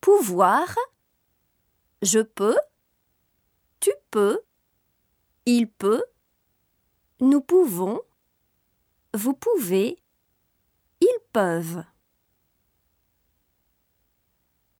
pouvoir, je peux, tu peux, il peut, nous pouvons, vous pouvez, ils peuvent.